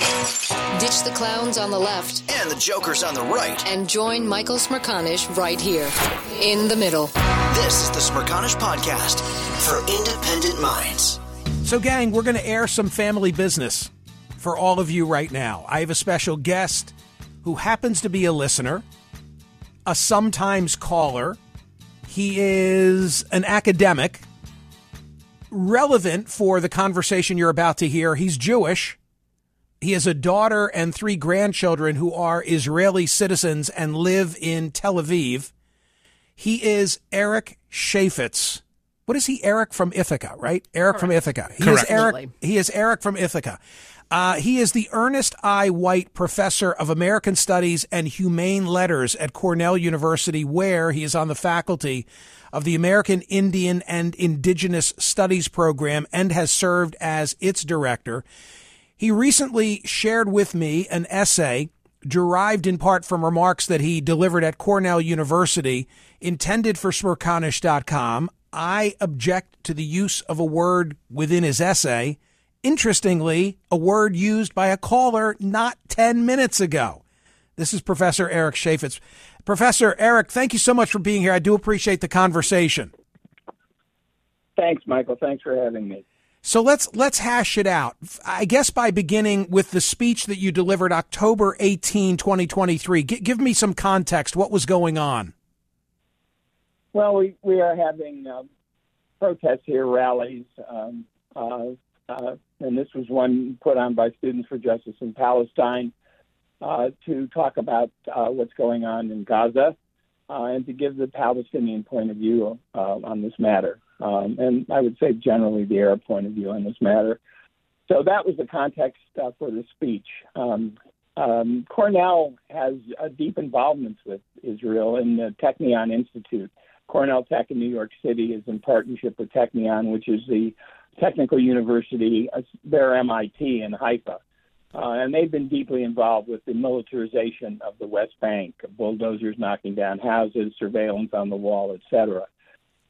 Ditch the clowns on the left and the jokers on the right. and join Michael Smerconish right here in the middle. This is the Smerconish Podcast for independent minds. So, gang, we're going to air some family business for all of you right now. I have a special guest who happens to be a listener, a sometimes caller. He is an academic, relevant for the conversation you're about to hear. He's Jewish. He has a daughter and three grandchildren who are Israeli citizens and live in Tel Aviv. He is Eric Cheyfitz. What is he? Eric from Ithaca, right? Eric from Ithaca. He is Eric. He is Eric from Ithaca. Uh, he is the Ernest I. White Professor of American Studies and Humane Letters at Cornell University, where he is on the faculty of the American Indian and Indigenous Studies program and has served as its director. He recently shared with me an essay derived in part from remarks that he delivered at Cornell University intended for smerconish.com. I object to the use of a word within his essay. Interestingly, a word used by a caller not 10 minutes ago. This is Professor Eric Cheyfitz. Professor Eric, thank you so much for being here. I do appreciate the conversation. Thanks, Michael. Thanks for having me. So let's let's hash it out. I guess by beginning with the speech that you delivered October 18, 2023. G- give me some context. What was going on? Well, we, we are having uh, protests here, rallies, um, uh, uh, and this was one put on by Students for Justice in Palestine uh, to talk about uh, what's going on in Gaza uh, and to give the Palestinian point of view on this matter. Um, and I would say generally the Arab point of view on this matter. So that was the context uh, for the speech. Um, um, Cornell has a deep involvement with Israel in the Technion Institute. Cornell Tech in New York City is in partnership with Technion, which is the technical university, uh, their MIT in Haifa. Uh, and they've been deeply involved with the militarization of the West Bank, bulldozers knocking down houses, surveillance on the wall, et cetera.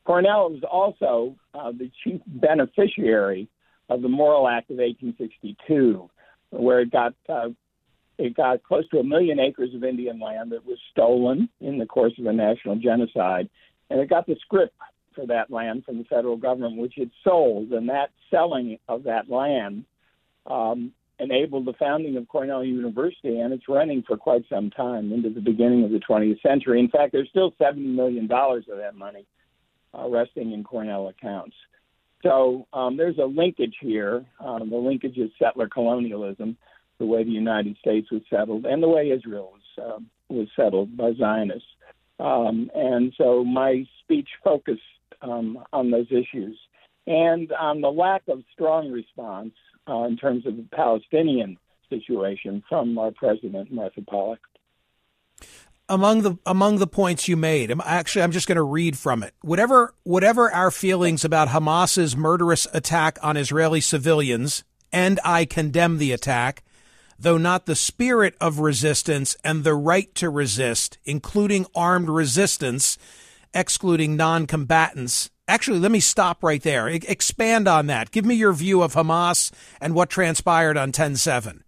Cornell was also uh, the chief beneficiary of the Morrill Act of 1862, where it got uh, it got close to a million acres of Indian land that was stolen in the course of a national genocide, and it got the scrip for that land from the federal government, which it sold, and that selling of that land um, enabled the founding of Cornell University, and it's running for quite some time into the beginning of the 20th century. In fact, there's still $70 million of that money uh, resting in Cornell accounts. So um, there's a linkage here. Um, the linkage is settler colonialism, the way the United States was settled, and the way Israel was um was settled by Zionists. Um, and so my speech focused um, on those issues and on the lack of strong response uh, in terms of the Palestinian situation from our president, Martha Pollack among the among the points you made actually i'm just going to read from it. Whatever whatever our feelings about hamas's murderous attack on israeli civilians and i condemn the attack though not the spirit of resistance and the right to resist including armed resistance excluding non-combatants. Actually let me stop right there. I- expand on that. Give me your view of hamas and what transpired on 10-7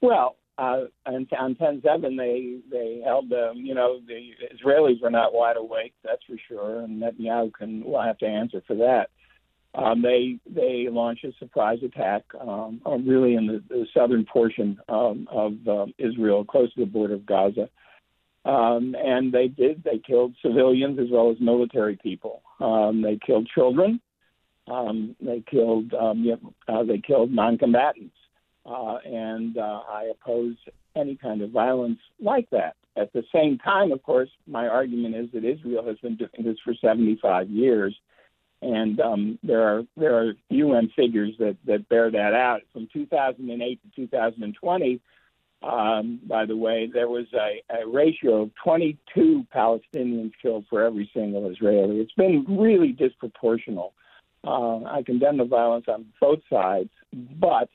well uh, on 10-7, they they held um, you know the Israelis were not wide awake, that's for sure, and Netanyahu can will have to answer for that. um, they they launched a surprise attack, um, really in the, the southern portion um, of uh, Israel, close to the border of Gaza. Um, and they did. They killed civilians as well as military people. Um, they killed children. Um, they killed. Um, yeah, uh, they killed non-combatants. Uh, and uh, I oppose any kind of violence like that. At the same time, of course, my argument is that Israel has been doing this for 75 years, and um, there are there are UN figures that that bear that out. From 2008 to 2020, um, by the way, there was a, a ratio of 22 Palestinians killed for every single Israeli. It's been really disproportional. Uh, I condemn the violence on both sides, but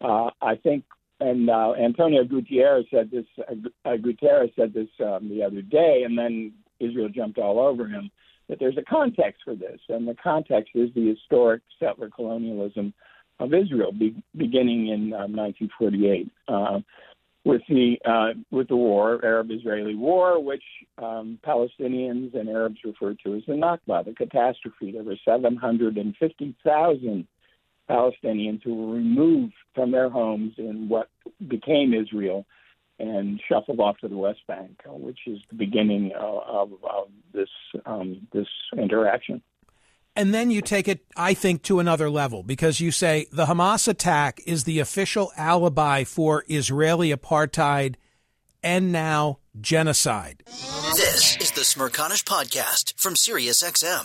uh, I think, and uh, Antonio Gutierrez said this. Uh, Guterres said this um, the other day, and then Israel jumped all over him. That there's a context for this, and the context is the historic settler colonialism of Israel, be, beginning in um, 1948 uh, with the uh, with the war, Arab-Israeli War, which um, Palestinians and Arabs refer to as the Nakba, the catastrophe. There were 750,000 Palestinians who were removed from their homes in what became Israel and shuffled off to the West Bank, which is the beginning of, of this um, this interaction. And then you take it, I think, to another level because you say the Hamas attack is the official alibi for Israeli apartheid and now genocide. This is the Smerconish Podcast from SiriusXM.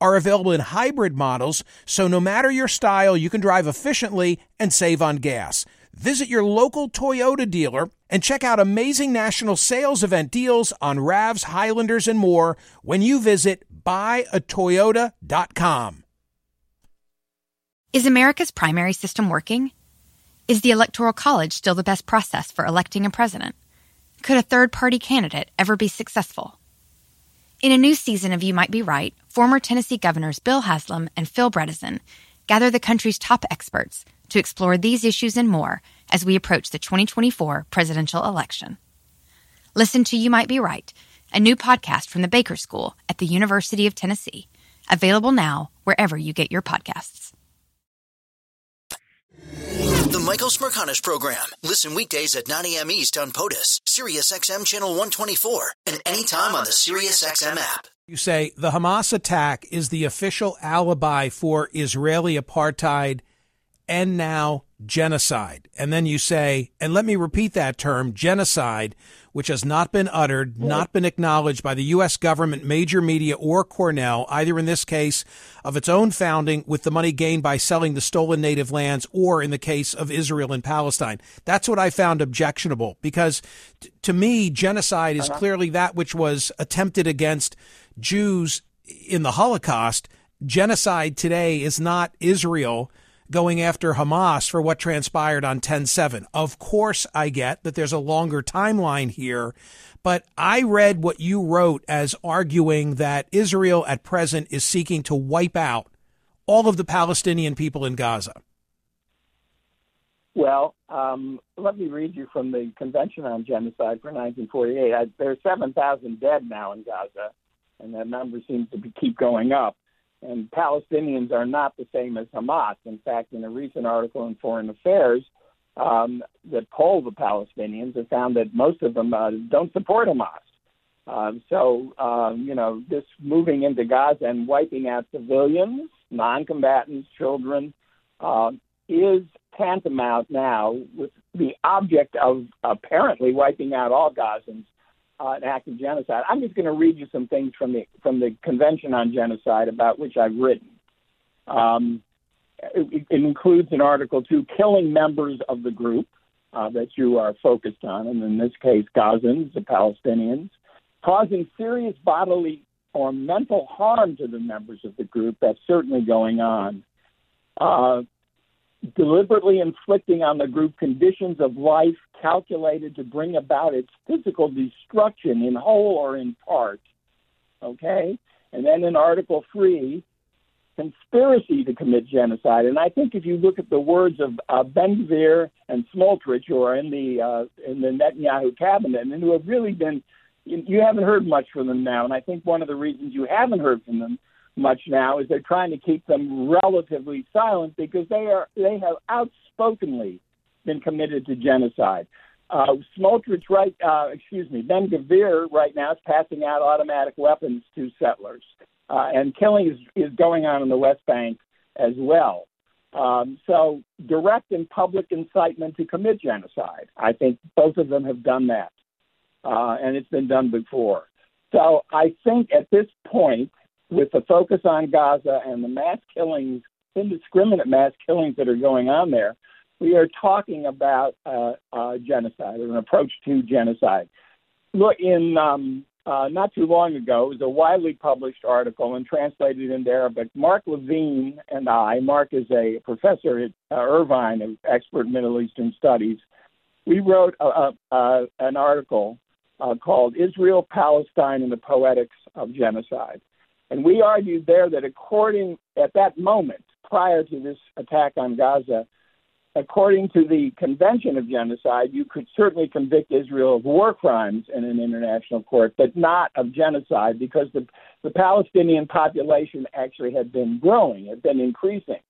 are available in hybrid models, so no matter your style, you can drive efficiently and save on gas. Visit your local Toyota dealer and check out amazing national sales event deals on RAVs, Highlanders, and more when you visit buyatoyota.com. Is America's primary system working? Is the Electoral College still the best process for electing a president? Could a third party candidate ever be successful? In a new season of You Might Be Right, former Tennessee governors Bill Haslam and Phil Bredesen gather the country's top experts to explore these issues and more as we approach the 2024 presidential election. Listen to You Might Be Right, a new podcast from the Baker School at the University of Tennessee, available now wherever you get your podcasts. The Michael Smerconish Program. Listen weekdays at 9 a.m. East on POTUS, SiriusXM Channel 124, and anytime on the SiriusXM app. You say the Hamas attack is the official alibi for Israeli apartheid and now genocide. And then you say, and let me repeat that term, genocide, which has not been uttered, not been acknowledged by the U.S. government, major media, or Cornell, either in this case of its own founding with the money gained by selling the stolen native lands, or in the case of Israel and Palestine. That's what I found objectionable because t- to me, genocide is uh-huh. clearly that which was attempted against Jews in the Holocaust. Genocide today is not Israel going after Hamas for what transpired on 10 7. Of course, I get that there's a longer timeline here, but I read what you wrote as arguing that Israel at present is seeking to wipe out all of the Palestinian people in Gaza. Well, um, let me read you from the Convention on Genocide for 1948. I, there are 7,000 dead now in Gaza, and that number seems to be, keep going up and Palestinians are not the same as Hamas. In fact, in a recent article in Foreign Affairs um, that polled the Palestinians, it found that most of them uh, don't support Hamas. Um, so, um, you know, this moving into Gaza and wiping out civilians, non combatants, children, uh, is tantamount now with the object of apparently wiping out all Gazans uh, an act of genocide. I'm just going to read you some things from the from the Convention on Genocide about which I've written. Um, it, it includes an Article 2 killing members of the group uh, that you are focused on, and in this case, Gazans, the Palestinians, causing serious bodily or mental harm to the members of the group. That's certainly going on. Uh, deliberately inflicting on the group conditions of life calculated to bring about its physical destruction in whole or in part. Okay? And then in Article 3, conspiracy to commit genocide. And I think if you look at the words of uh, Ben Gvir and Smotrich, who are in the uh, in the Netanyahu cabinet, and who have really been, you, you haven't heard much from them now. And I think one of the reasons you haven't heard from them much now is they're trying to keep them relatively silent because they are they have outspokenly been committed to genocide. Uh, Smotrich, right? Uh, excuse me, Ben Gvir right now is passing out automatic weapons to settlers, uh, and killing is is going on in the West Bank as well. Um, so direct and public incitement to commit genocide. I think both of them have done that, uh, and it's been done before. So I think at this point, with the focus on Gaza and the mass killings, indiscriminate mass killings that are going on there, we are talking about uh, uh, genocide, or an approach to genocide. Look, in um, uh, not too long ago, it was a widely published article and translated into Arabic. Mark LeVine and I, Mark is a professor at uh, Irvine, an expert in Middle Eastern studies. We wrote a, a, an article uh, called Israel, Palestine, and the Poetics of Genocide. And we argued there that according, at that moment, prior to this attack on Gaza, according to the Convention of Genocide, you could certainly convict Israel of war crimes in an international court, but not of genocide because the, the Palestinian population actually had been growing, had been increasing.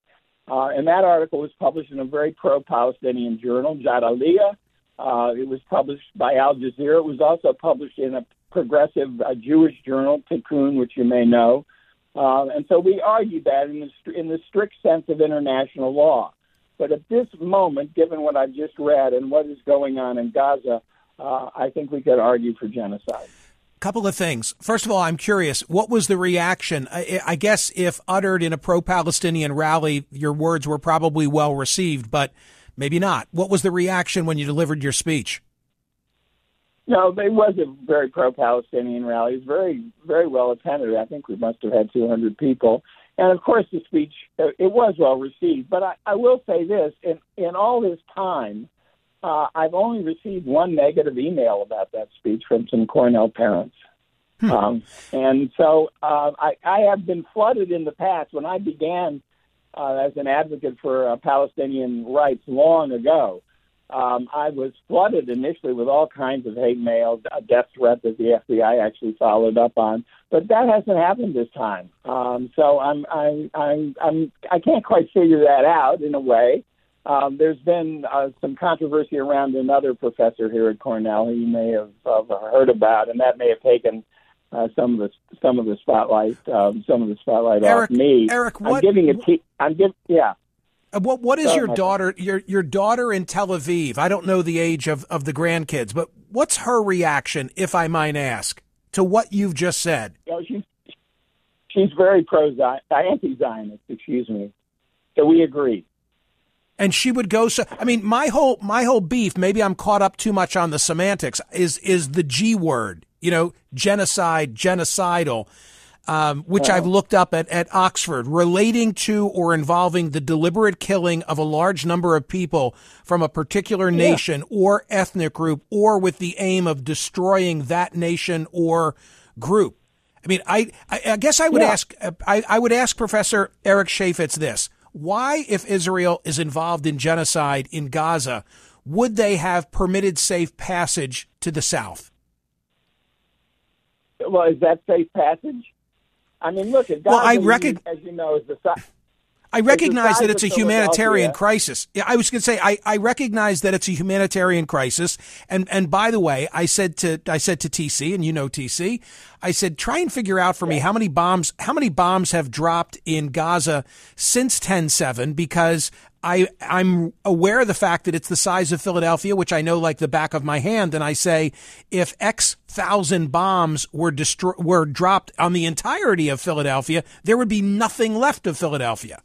Uh, and that article was published in a very pro Palestinian journal, Jadaliyya. Uh, it was published by Al Jazeera. It was also published in a progressive uh, Jewish journal, Tikkun, which you may know. Uh, and so we argue that in the, in the strict sense of international law. But at this moment, given what I've just read and what is going on in Gaza, uh, I think we could argue for genocide. Couple of things. First of all, I'm curious, what was the reaction? I, I guess if uttered in a pro Palestinian rally, your words were probably well received, but maybe not. What was the reaction when you delivered your speech? No, it was a very pro-Palestinian rally. It was very, very well attended. I think we must have had 200 people, and of course, the speech uh, it was well received. But I, I will say this: in in all this time, uh, I've only received one negative email about that speech from some Cornell parents. Hmm. Um, and so uh, I, I have been flooded in the past when I began uh, as an advocate for uh, Palestinian rights long ago um, I was flooded initially with all kinds of hate mail, a death threat that the FBI actually followed up on, but that hasn't happened this time. Um, so I'm, I'm, I'm, I'm, I can't quite figure that out in a way. Um, there's been uh, some controversy around another professor here at Cornell who you may have uh, heard about, and that may have taken uh, some of the some of the spotlight, um, some of the spotlight Eric, off me. Eric, what? I'm giving it. Te- I'm giving. Yeah. Uh, what what is your daughter your your daughter in Tel Aviv? I don't know the age of, of the grandkids, but what's her reaction, if I might ask, to what you've just said? Know, she's she's very pro anti Zionist, excuse me. So we agree. And she would go so I mean my whole my whole beef, maybe I'm caught up too much on the semantics, is is the G word. You know, genocide, genocidal um, which I've looked up at, at Oxford, relating to or involving the deliberate killing of a large number of people from a particular nation yeah. or ethnic group, or with the aim of destroying that nation or group. I mean, I, I, I guess I would yeah. ask, I, I would ask Professor Eric Cheyfitz this. Why, if Israel is involved in genocide in Gaza, would they have permitted safe passage to the south? Well, is that safe passage? I mean, look, at well, I recognize, as you know, is the size. I recognize that it's a humanitarian crisis. Yeah, I was going to say I, I recognize that it's a humanitarian crisis. And and by the way, I said to I said to TC, and you know TC, I said try and figure out for me how many bombs how many bombs have dropped in Gaza since 10-7 because I I'm aware of the fact that it's the size of Philadelphia, which I know like the back of my hand, and I say if X thousand bombs were destro- were dropped on the entirety of Philadelphia, there would be nothing left of Philadelphia.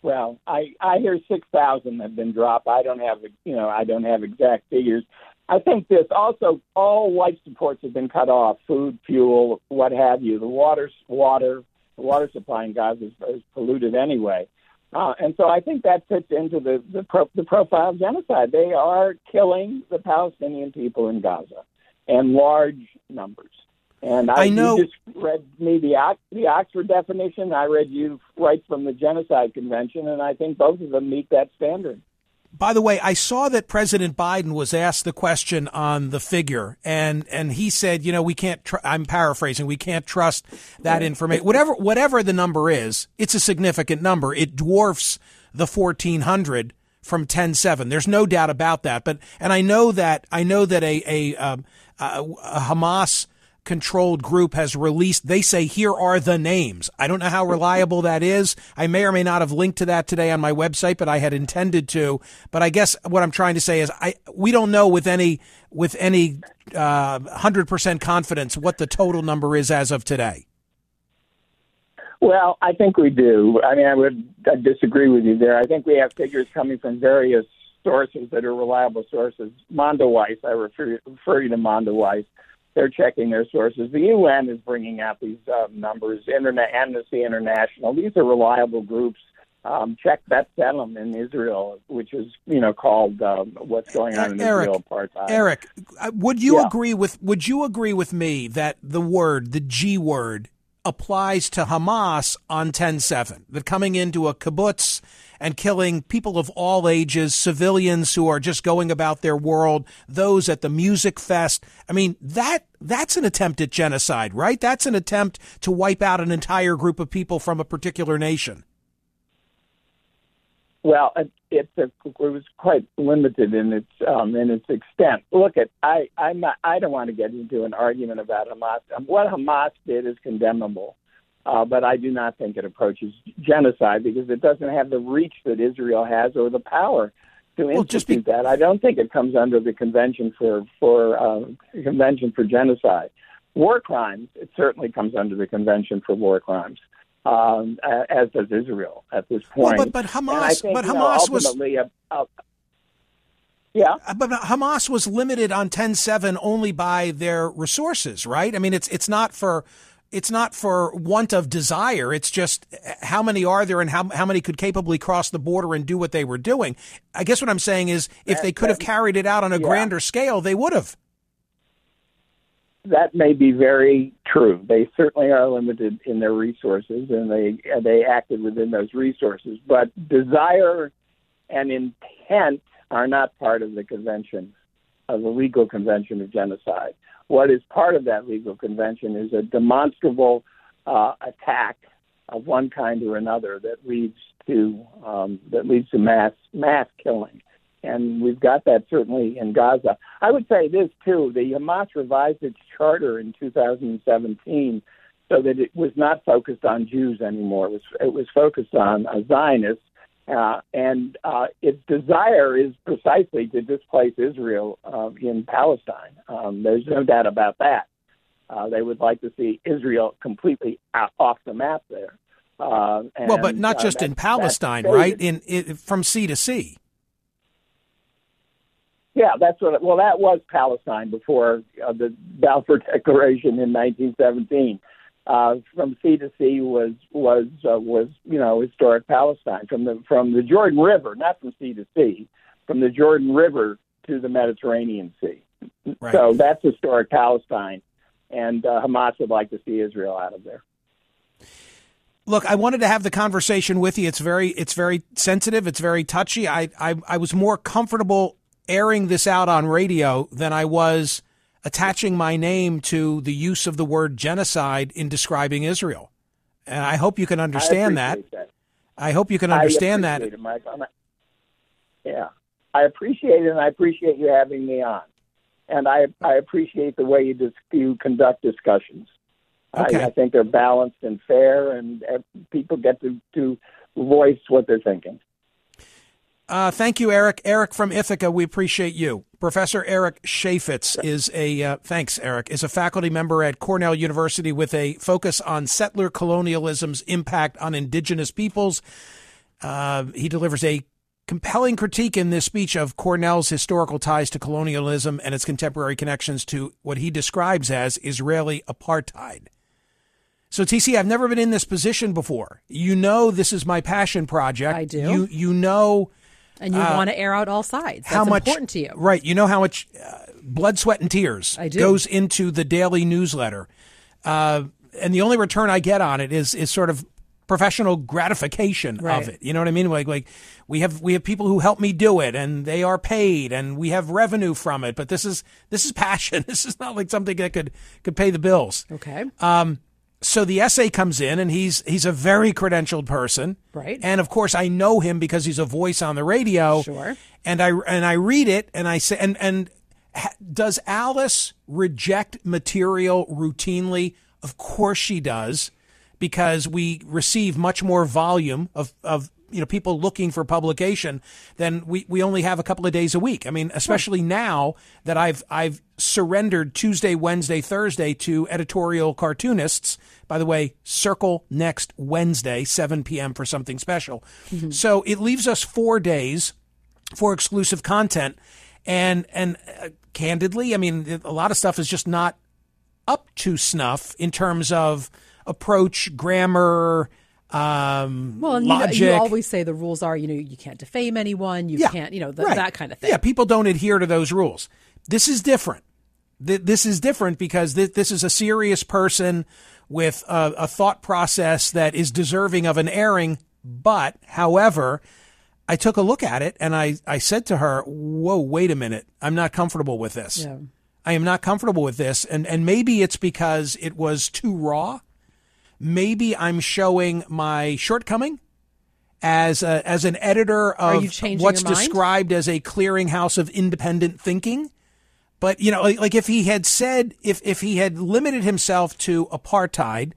well, I I hear six thousand have been dropped. I don't have you know I don't have exact figures. I think this also all life supports have been cut off, food, fuel, what have you. The water water the water supply in Gaza is, is polluted anyway. Uh, and so I think that fits into the the, pro, the profile of genocide. They are killing the Palestinian people in Gaza in large numbers. And I, I know. You just read me the the Oxford definition. I read you right from the Genocide Convention, and I think both of them meet that standard. By the way, I saw that President Biden was asked the question on the figure, and and he said, you know, we can't. Tr- I'm paraphrasing. We can't trust that information. Whatever whatever the number is, it's a significant number. It dwarfs the 1400 from 10-7. There's no doubt about that. But and I know that I know that a a, um, a, a Hamas controlled group has released. They say, here are the names. I don't know how reliable that is. I may or may not have linked to that today on my website, but I had intended to. But I guess what I'm trying to say is I, we don't know with any, with any, uh, 100% confidence what the total number is as of today. Well, I think we do. I mean, I would I disagree with you there. I think we have figures coming from various sources that are reliable sources. Mondoweiss, I refer, refer you to Mondoweiss they're checking their sources. The UN is bringing out these uh, numbers. Internet, Amnesty International. These are reliable groups. Um, check B'Tselem in Israel, which is you know called um, what's going on in Eric, Israel apartheid. Eric, uh, would you Yeah. agree with Would you agree with me that the word, the G word, applies to Hamas on 10-7? That coming into a kibbutz and killing people of all ages, civilians who are just going about their world, those at the music fest. I mean, that that's an attempt at genocide, right? That's an attempt to wipe out an entire group of people from a particular nation. Well, it, a, it was quite limited in its um, in its extent. Look at I I'm not, I don't want to get into an argument about Hamas. What Hamas did is condemnable, uh, but I do not think it approaches genocide because it doesn't have the reach that Israel has or the power to Well, institute be- that. I don't think it comes under the convention for for uh, convention for genocide. War crimes, it certainly comes under the convention for war crimes. Um, as does Israel at this Well, point. but- but Hamas- think, but you know, Hamas was- a, a, yeah. Uh, But Hamas was limited on 10-7 only by their resources, right? I mean, it's it's not for it's not for want of desire. It's just uh, how many are there and how how many could capably cross the border and do what they were doing. I guess what I'm saying is if they could have carried it out on a yeah. grander scale, they would have. that may be very true. They certainly are limited in their resources, and they they acted within those resources. But desire and intent are not part of the convention, of the legal convention of genocide. What is part of that legal convention is a demonstrable uh, attack of one kind or another that leads to um, that leads to mass mass killing and we've got that certainly in Gaza. I would say this too: the Hamas revised its charter in 2017 so that it was not focused on Jews anymore. It was it was focused on uh, Zionists, uh, and uh, its desire is precisely to displace Israel uh, in Palestine. Um, there's no doubt about that. Uh, they would like to see Israel completely out, off the map there. Uh, and, well, but not uh, just in Palestine, right? In, in from sea to sea. Yeah, that's what. Well, that was Palestine before uh, the Balfour Declaration in 1917. Uh, from sea to sea was was uh, was you know historic Palestine from the from the Jordan River, not from sea to sea, from the Jordan River to the Mediterranean Sea. Right. So that's historic Palestine, and uh, Hamas would like to see Israel out of there. Look, I wanted to have the conversation with you. It's very, it's very sensitive. It's very touchy. I, I, I was more comfortable airing this out on radio than I was attaching my name to the use of the word genocide in describing Israel. And I hope you can understand I that. that. I hope you can understand that. It, Mike. Not- yeah, I appreciate it, and I appreciate you having me on, and I I appreciate the way you dis- you conduct discussions. Okay. I, I think they're balanced and fair, and people get to to voice what they're thinking. Uh, thank you, Eric. Eric from Ithaca, we appreciate you. Professor Eric Cheyfitz is a uh, thanks, Eric, is a faculty member at Cornell University with a focus on settler colonialism's impact on indigenous peoples. Uh, he delivers a compelling critique in this speech of Cornell's historical ties to colonialism and its contemporary connections to what he describes as Israeli apartheid. So TC, I've never been in this position before. You know, this is my passion project. I do. You you know, and you uh, want to air out all sides. That's how much important to you, right? You know how much uh, blood, sweat, and tears goes into the daily newsletter, uh, and the only return I get on it is is sort of professional gratification Right. of it. You know what I mean? Like like we have we have people who help me do it, and they are paid, and we have revenue from it. But this is this is passion. This is not like something that could could pay the bills. Okay. Um, so the essay comes in, and he's he's a very credentialed person, Right. And of course, I know him because he's a voice on the radio, Sure. And I and I read it, and I say, and and ha- does Alice reject material routinely? Of course she does, because we receive much more volume of of you know people looking for publication then we, we only have a couple of days a week. I mean, especially now that I've I've surrendered Tuesday, Wednesday, Thursday to editorial cartoonists. By the way, circle next Wednesday, 7 p.m. for something special. So it leaves us four days for exclusive content, and and uh, candidly, I mean, a lot of stuff is just not up to snuff in terms of approach, grammar, um, Well, and you, know, logic. you always say the rules are, you know, you can't defame anyone, you Yeah, can't, you know, the, right. that kind of thing. Yeah, people don't adhere to those rules. This is different. This is different because this is a serious person with a, a thought process that is deserving of an airing. But, however, I took a look at it and I, I said to her, Whoa, wait a minute. I'm not comfortable with this. Yeah. I am not comfortable with this. And, and maybe it's because it was too raw. Maybe I'm showing my shortcoming as a, as an editor of what's described as a clearinghouse of independent thinking. But you know, like, like if he had said, if if he had limited himself to apartheid,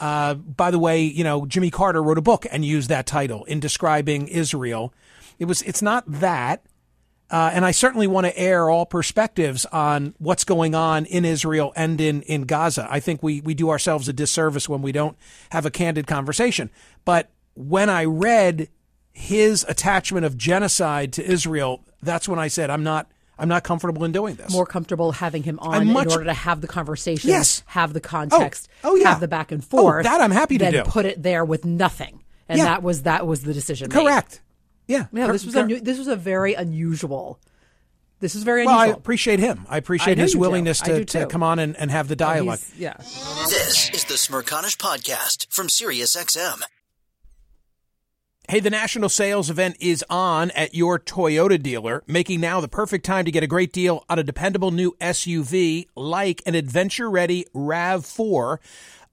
uh, by the way, you know, Jimmy Carter wrote a book and used that title in describing Israel. It was, it's not that. Uh, and I certainly want to air all perspectives on what's going on in Israel and in, in Gaza. I think we, we do ourselves a disservice when we don't have a candid conversation. But when I read his attachment of genocide to Israel, that's when I said, I'm not, I'm not comfortable in doing this. More comfortable having him on much- in order to have the conversation, Yes. have the context, Oh, yeah. have the back and Oh, forth. that I'm happy to do. put it there with nothing, and Yeah. that was that was the decision. made. Correct. Yeah. Yeah, Cor- this was cor- unu- this was a very unusual. This is very unusual. Well, I appreciate him. I appreciate know his willingness to, to come on and, and have the dialogue. He's- yeah. This is the Smerconish Podcast from SiriusXM. Hey, the national sales event is on at your Toyota dealer, making now the perfect time to get a great deal on a dependable new SUV like an adventure ready RAV4.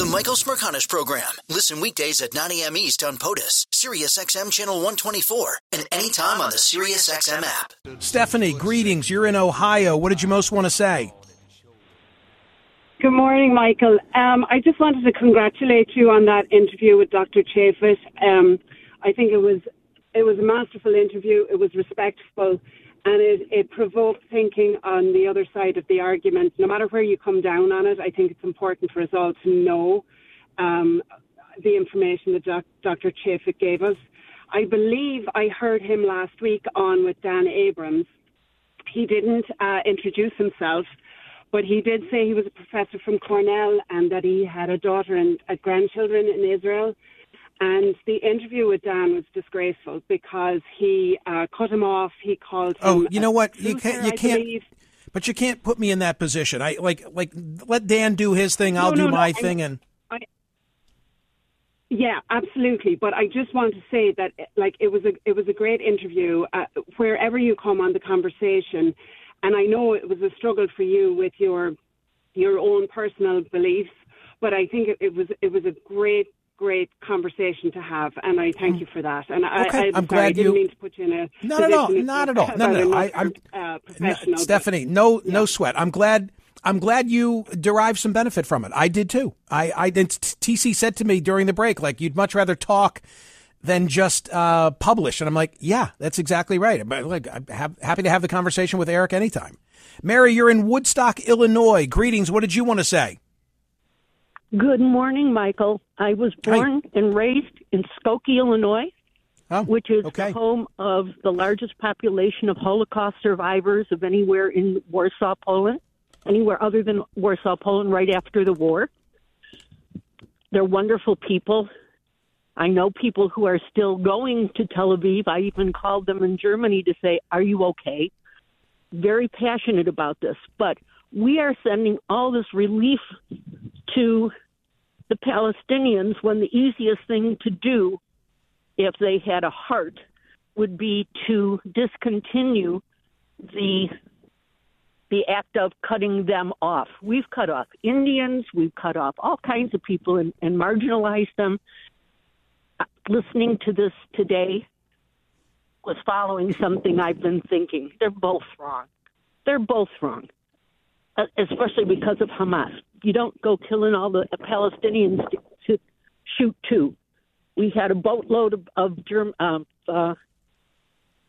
The Michael Smerconish Program. Listen weekdays at 9 a.m. East on POTUS, SiriusXM Channel 124, and anytime on the SiriusXM app. Stephanie, greetings. You're in Ohio. What did you most want to say? Good morning, Michael. Um, I just wanted to congratulate you on that interview with Dr. Chaffetz. Um, I think it was it was a masterful interview. It was respectful, and it, it provoked thinking on the other side of the argument. No matter where you come down on it, I think it's important for us all to know um, the information that doc- Dr. Chafik gave us. I believe I heard him last week on with Dan Abrams. He didn't uh, introduce himself, but he did say he was a professor from Cornell and that he had a daughter and uh, grandchildren in Israel. And the interview with Dan was disgraceful because he uh, cut him off. He called him. Oh, you know what? You can't. You I can't. believe. But you can't put me in that position. I like like let Dan do his thing. I'll No, do no, no, my I- thing, and I, yeah, absolutely. But I just want to say that, like, it was a it was a great interview. Uh, wherever you come on the conversation, and I know it was a struggle for you with your your own personal beliefs, but I think it, it was it was a great great conversation to have, and I thank you for that. And I, Okay, I, I'm sorry, glad I didn't you- mean to put you in a Not at all. Not at all. No, about no. I, I'm uh, no, Stephanie. No, no sweat. I'm glad. I'm glad you derived some benefit from it. I did too. I, I. TC said to me during the break, like you'd much rather talk than just uh, publish, and I'm like, yeah, that's exactly right. But like, I'm ha- happy to have the conversation with Eric anytime. Mary, you're in Woodstock, Illinois. Greetings. What did you want to say? Good morning, Michael. I was born and raised in Skokie, Illinois, Oh, which is okay. the home of the largest population of Holocaust survivors of anywhere in Warsaw, Poland, anywhere other than Warsaw, Poland, right after the war. They're wonderful people. I know people who are still going to Tel Aviv. I even called them in Germany to say, Are you okay? Very passionate about this. But we are sending all this relief to the Palestinians when the easiest thing to do, if they had a heart, would be to discontinue the the act of cutting them off. We've cut off Indians, we've cut off all kinds of people and, and marginalized them. Listening to this today was following something I've been thinking. They're both wrong. They're both wrong, especially because of Hamas. You don't go killing all the Palestinians to, to shoot two. We had a boatload of, of Germ, um, uh,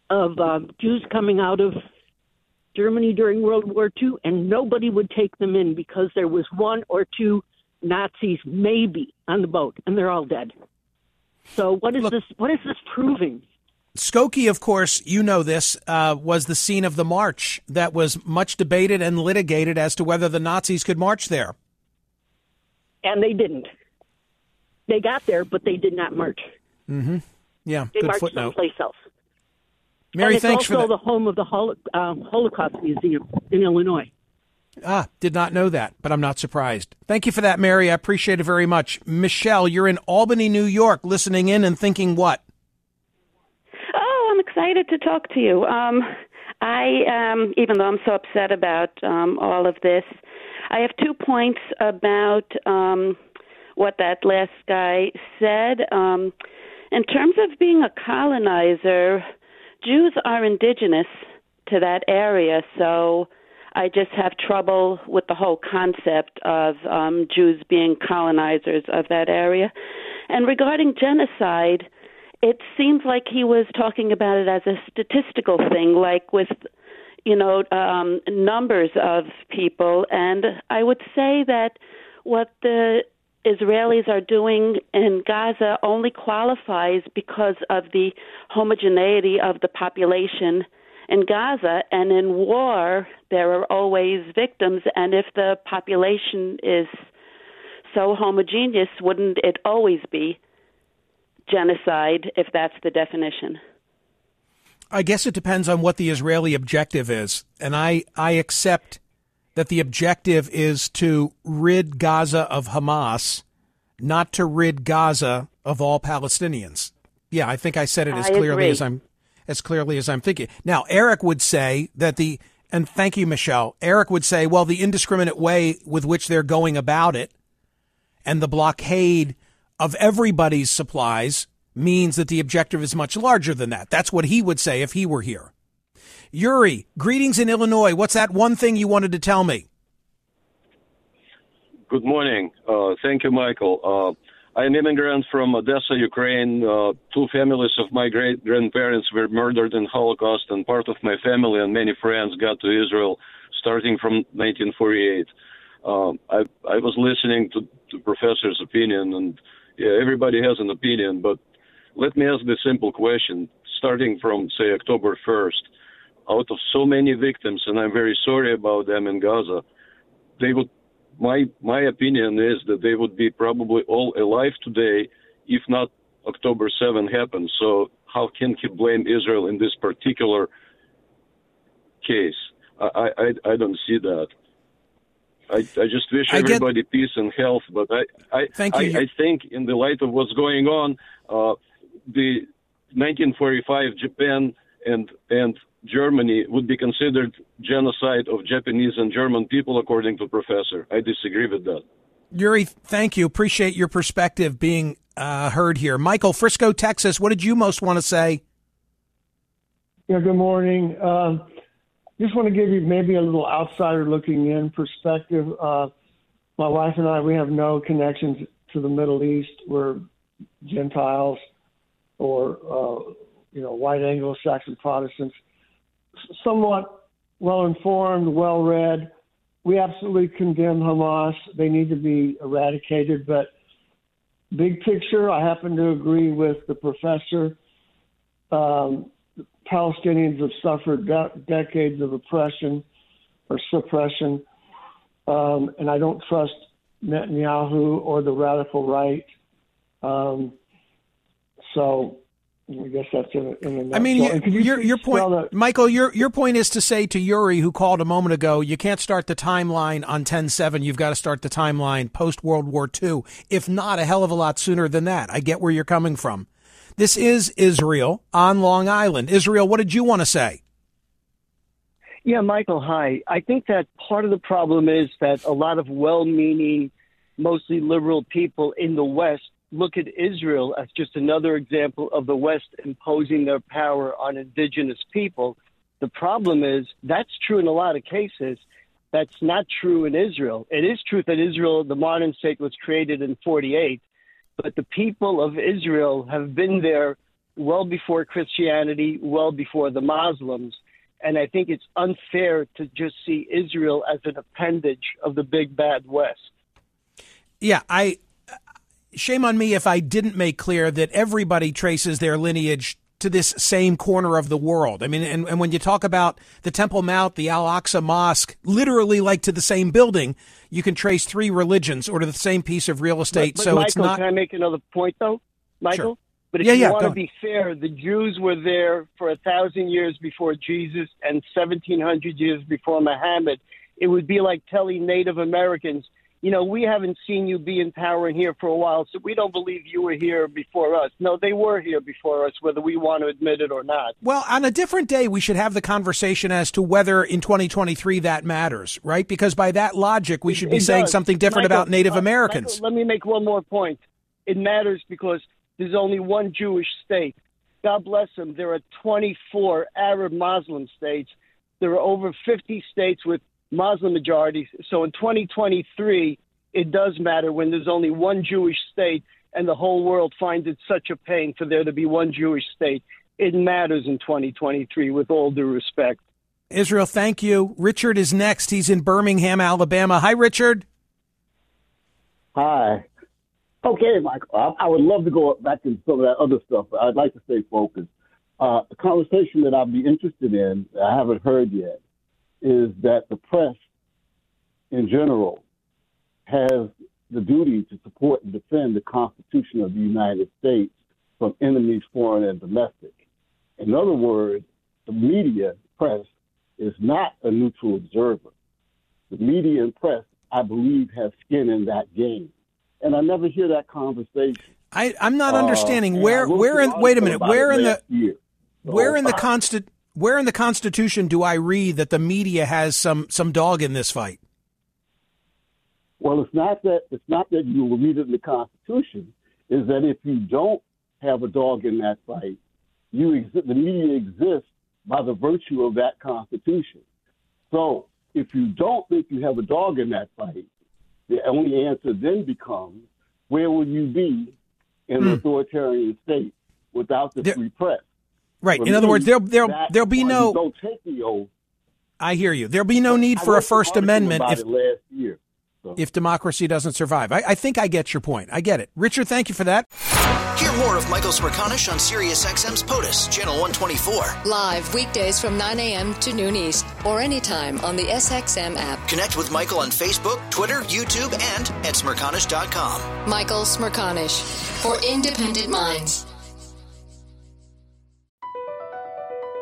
of um, Jews coming out of Germany during World War II, and nobody would take them in because there was one or two Nazis maybe on the boat, and they're all dead. So what is this? What is this proving? Skokie, of course, you know this, uh, was the scene of the march that was much debated and litigated as to whether the Nazis could march there. And they didn't. They got there, but they did not march. Mm-hmm. Yeah, They good marched footnote. someplace else. Mary, and it's thanks for also that. the home of the Holo- um, Holocaust Museum in Illinois. Ah, did not know that, but I'm not surprised. Thank you for that, Mary. I appreciate it very much. Michelle, you're in Albany, New York, listening in and thinking what? Excited to talk to you. Um, I, um, even though I'm so upset about um, all of this, I have two points about um, what that last guy said. Um, in terms of being a colonizer, Jews are indigenous to that area, so I just have trouble with the whole concept of um, Jews being colonizers of that area. And regarding genocide, it seems like he was talking about it as a statistical thing, like with you know um, numbers of people. And I would say that what the Israelis are doing in Gaza only qualifies because of the homogeneity of the population in Gaza. And in war, there are always victims. And if the population is so homogeneous, wouldn't it always be genocide if that's the definition? I guess it depends on what the Israeli objective is. And I, I accept that the objective is to rid Gaza of Hamas, not to rid Gaza of all Palestinians. Yeah, I think I said it as I clearly agree. as I'm as clearly as I'm thinking. Now, Eric would say that the and thank you, Michelle. Eric would say, well, the indiscriminate way with which they're going about it and the blockade of everybody's supplies means that the objective is much larger than that. That's what he would say if he were here. Yuri, greetings in Illinois. What's that one thing you wanted to tell me? Good morning. Uh, thank you, Michael. Uh, I'm immigrant from Odessa, Ukraine. Uh, two families of my great grandparents were murdered in Holocaust, and part of my family and many friends got to Israel starting from 1948. Um, I, I was listening to the professor's opinion, and yeah, everybody has an opinion, but let me ask the simple question. Starting from, say, October 1st, out of so many victims, and I'm very sorry about them in Gaza, they would my my opinion is that they would be probably all alive today if not October 7 happened. So how can he blame Israel in this particular case? I I, I don't see that. I, I just wish I get- everybody peace and health, but I I, Thank I, you. I think in the light of what's going on, uh, the 1945 Japan and and Germany would be considered genocide of Japanese and German people, according to Professor. I disagree with that. Yuri, thank you. Appreciate your perspective being uh, heard here. Michael, Frisco, Texas, what did you most want to say? Yeah, good morning. Um, just want to give you maybe a little outsider looking in perspective. Uh, my wife and I, we have no connections to the Middle East. We're Gentiles or, uh, you know, white Anglo-Saxon Protestants, somewhat well informed, well read. We absolutely condemn Hamas. They need to be eradicated. But big picture, I happen to agree with the professor. Um, Palestinians have suffered de- decades of oppression or suppression, um, and I don't trust Netanyahu or the radical right. Um, so I guess that's in a, in a I mean, you, your your point, that- Michael. Your your point is to say to Yuri, who called a moment ago, you can't start the timeline on 10-7. You've got to start the timeline post World War II, if not a hell of a lot sooner than that. I get where you're coming from. This is Israel on Long Island. Israel, what did you want to say? Yeah, Michael, hi. I think that part of the problem is that a lot of well meaning, mostly liberal people in the West look at Israel as just another example of the West imposing their power on indigenous people. The problem is that's true in a lot of cases. That's not true in Israel. It is true that Israel, the modern state, was created in 48, but the people of Israel have been there well before Christianity, well before the Muslims. And I think it's unfair to just see Israel as an appendage of the big bad West. Yeah, I shame on me if I didn't make clear that everybody traces their lineage to this same corner of the world. I mean, and, and when you talk about the Temple Mount, the Al Aqsa Mosque, literally like to the same building, you can trace three religions or to the same piece of real estate. But, but so Michael, it's not. can I make another point though, Michael? Sure. But if Yeah, you yeah, want to be fair, the Jews were there for a thousand years before Jesus and seventeen hundred years before Muhammad. It would be like telling Native Americans, you know, we haven't seen you be in power in here for a while, so we don't believe you were here before us. No, they were here before us, whether we want to admit it or not. Well, on a different day, we should have the conversation as to whether in 2023 that matters, right? Because by that logic, we should be It saying does. something different Michael, about Native uh, Americans. Michael, let me make one more point. It matters because there's only one Jewish state. God bless them. There are 24 Arab Muslim states. There are over 50 states with Muslim majorities. So in 2023, it does matter when there's only one Jewish state and the whole world finds it such a pain for there to be one Jewish state. It matters in 2023, with all due respect. Israel, thank you. Richard is next. He's in Birmingham, Alabama. Hi, Richard. Hi. Okay, Michael. I, I would love to go back into some of that other stuff, but I'd like to stay focused. Uh, the conversation that I'd be interested in, I haven't heard yet, is that the press in general has the duty to support and defend the Constitution of the United States from enemies, foreign and domestic. In other words, the media press is not a neutral observer. The media and press, I believe, have skin in that game. And I never hear that conversation. I, I'm not Uh, understanding and where where in wait a minute where in the year. where in the consti- where in the Constitution do I read that the media has some some dog in this fight? Well, it's not that it's not that you will read it in the Constitution. Is that if you don't have a dog in that fight, you exi- the media exists by the virtue of that Constitution. So if you don't think you have a dog in that fight, the only answer then becomes where will you be in an Hmm. authoritarian state without the free press? Right. For In other words, there there that's there'll be no. Don't take the oath. I hear you. There'll be no need I for a First Amendment if last year. So. if democracy doesn't survive. I, I think I get your point. I get it. Richard, thank you for that. Hear more of Michael Smerconish on SiriusXM's POTUS, Channel 124. Live weekdays from 9 a.m. to noon East or anytime on the SXM app. Connect with Michael on Facebook, Twitter, YouTube, and at Smerconish.com. Michael Smerconish for independent minds.